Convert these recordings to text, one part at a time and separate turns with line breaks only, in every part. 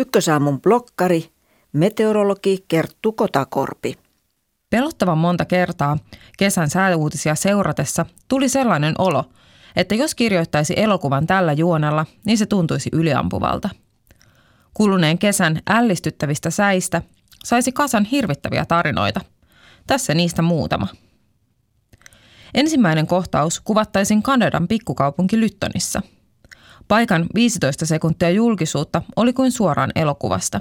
Ykkösaamun blokkari, meteorologi Kerttu Kotakorpi.
Pelottavan monta kertaa kesän sääuutisia seuratessa tuli sellainen olo, että jos kirjoittaisi elokuvan tällä juonella, niin se tuntuisi yliampuvalta. Kuluneen kesän ällistyttävistä säistä saisi kasan hirvittäviä tarinoita. Tässä niistä muutama. Ensimmäinen kohtaus kuvattaisiin Kanadan pikkukaupunki Lyttonissa. Paikan 15 sekuntia julkisuutta oli kuin suoraan elokuvasta.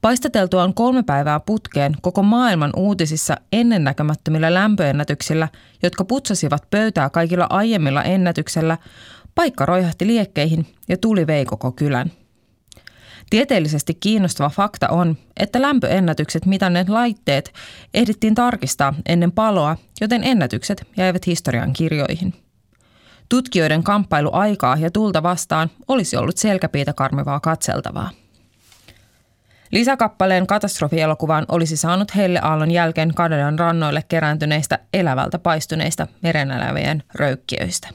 Paistateltuaan kolme päivää putkeen koko maailman uutisissa ennennäkemättömillä lämpöennätyksillä, jotka putsasivat pöytää kaikilla aiemmilla ennätyksellä, paikka roihahti liekkeihin ja tuli vei koko kylän – Tieteellisesti kiinnostava fakta on, että lämpöennätykset mitanneet laitteet ehdittiin tarkistaa ennen paloa, joten ennätykset jäivät historian kirjoihin. Tutkijoiden kamppailu aikaa ja tulta vastaan olisi ollut selkäpiitä karmivaa katseltavaa. Lisäkappaleen katastrofielokuvaan olisi saanut Helle Aallon jälkeen Kanadan rannoille kerääntyneistä elävältä paistuneista merenelävien röykkiöistä.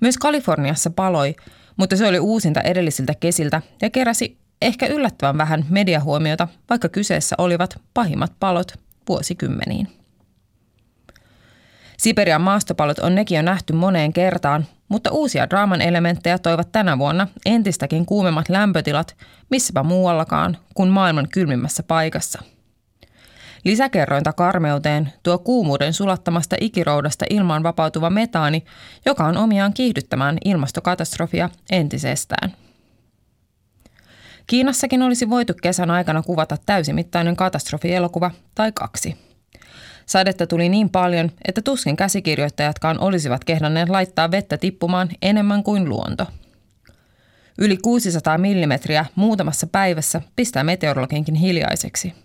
Myös Kaliforniassa paloi mutta se oli uusinta edellisiltä kesiltä ja keräsi ehkä yllättävän vähän mediahuomiota, vaikka kyseessä olivat pahimmat palot vuosikymmeniin. Siperian maastopalot on nekin jo nähty moneen kertaan, mutta uusia draaman elementtejä toivat tänä vuonna entistäkin kuumemmat lämpötilat, missäpä muuallakaan kuin maailman kylmimmässä paikassa – Lisäkerrointa karmeuteen tuo kuumuuden sulattamasta ikiroudasta ilmaan vapautuva metaani, joka on omiaan kiihdyttämään ilmastokatastrofia entisestään. Kiinassakin olisi voitu kesän aikana kuvata täysimittainen katastrofielokuva tai kaksi. Sadetta tuli niin paljon, että tuskin käsikirjoittajatkaan olisivat kehdanneet laittaa vettä tippumaan enemmän kuin luonto. Yli 600 millimetriä muutamassa päivässä pistää meteorologinkin hiljaiseksi –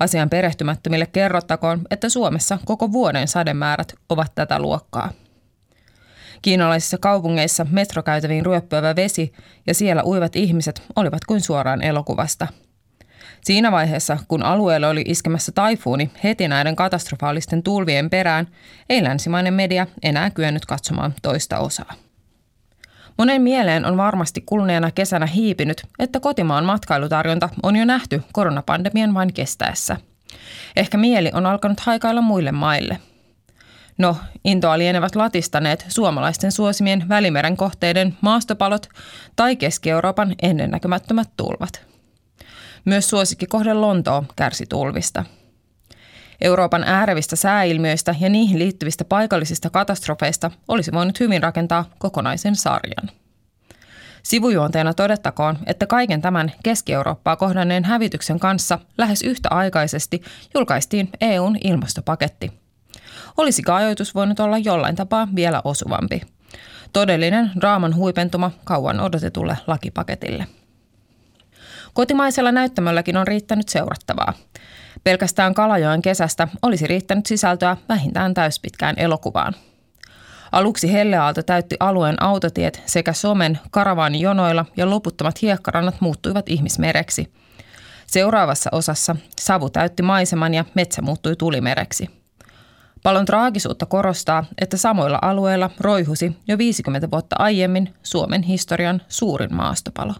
Asian perehtymättömille kerrottakoon, että Suomessa koko vuoden sademäärät ovat tätä luokkaa. Kiinalaisissa kaupungeissa metrokäytäviin ryöppyävä vesi ja siellä uivat ihmiset olivat kuin suoraan elokuvasta. Siinä vaiheessa, kun alueelle oli iskemässä taifuuni heti näiden katastrofaalisten tulvien perään, ei länsimainen media enää kyennyt katsomaan toista osaa. Monen mieleen on varmasti kuluneena kesänä hiipinyt, että kotimaan matkailutarjonta on jo nähty koronapandemian vain kestäessä. Ehkä mieli on alkanut haikailla muille maille. No, intoa lienevät latistaneet suomalaisten suosimien välimeren kohteiden maastopalot tai Keski-Euroopan ennennäkemättömät tulvat. Myös suosikkikohde Lontoo kärsi tulvista – Euroopan äärevistä sääilmiöistä ja niihin liittyvistä paikallisista katastrofeista olisi voinut hyvin rakentaa kokonaisen sarjan. Sivujuonteena todettakoon, että kaiken tämän Keski-Eurooppaa kohdanneen hävityksen kanssa lähes yhtäaikaisesti julkaistiin EUn ilmastopaketti. Olisiko ajoitus voinut olla jollain tapaa vielä osuvampi? Todellinen draaman huipentuma kauan odotetulle lakipaketille. Kotimaisella näyttämölläkin on riittänyt seurattavaa. Pelkästään Kalajoen kesästä olisi riittänyt sisältöä vähintään täyspitkään elokuvaan. Aluksi Helleaalto täytti alueen autotiet sekä somen karavaanijonoilla ja loputtomat hiekkarannat muuttuivat ihmismereksi. Seuraavassa osassa savu täytti maiseman ja metsä muuttui tulimereksi. Palon traagisuutta korostaa, että samoilla alueilla roihusi jo 50 vuotta aiemmin Suomen historian suurin maastopalo.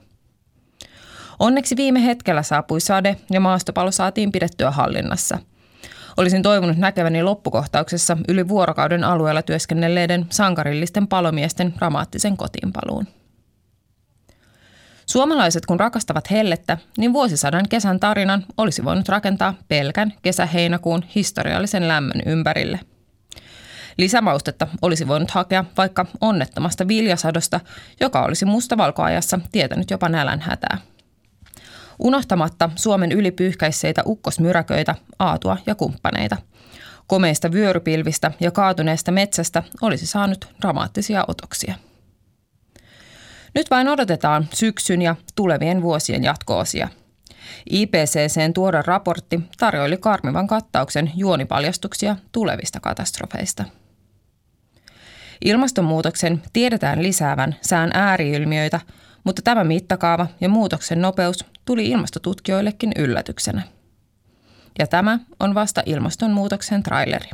Onneksi viime hetkellä saapui sade ja maastopalo saatiin pidettyä hallinnassa. Olisin toivonut näkeväni loppukohtauksessa yli vuorokauden alueella työskennelleiden sankarillisten palomiesten dramaattisen kotiinpaluun. Suomalaiset kun rakastavat hellettä, niin vuosisadan kesän tarinan olisi voinut rakentaa pelkän kesä-heinäkuun historiallisen lämmön ympärille. Lisämaustetta olisi voinut hakea vaikka onnettomasta viljasadosta, joka olisi mustavalkoajassa tietänyt jopa nälän hätää unohtamatta Suomen ylipyyhkäisseitä ukkosmyräköitä, aatua ja kumppaneita. Komeista vyörypilvistä ja kaatuneesta metsästä olisi saanut dramaattisia otoksia. Nyt vain odotetaan syksyn ja tulevien vuosien jatkoosia. IPCCn tuoda raportti tarjoili karmivan kattauksen juonipaljastuksia tulevista katastrofeista. Ilmastonmuutoksen tiedetään lisäävän sään ääriilmiöitä – mutta tämä mittakaava ja muutoksen nopeus tuli ilmastotutkijoillekin yllätyksenä. Ja tämä on vasta ilmastonmuutoksen traileri.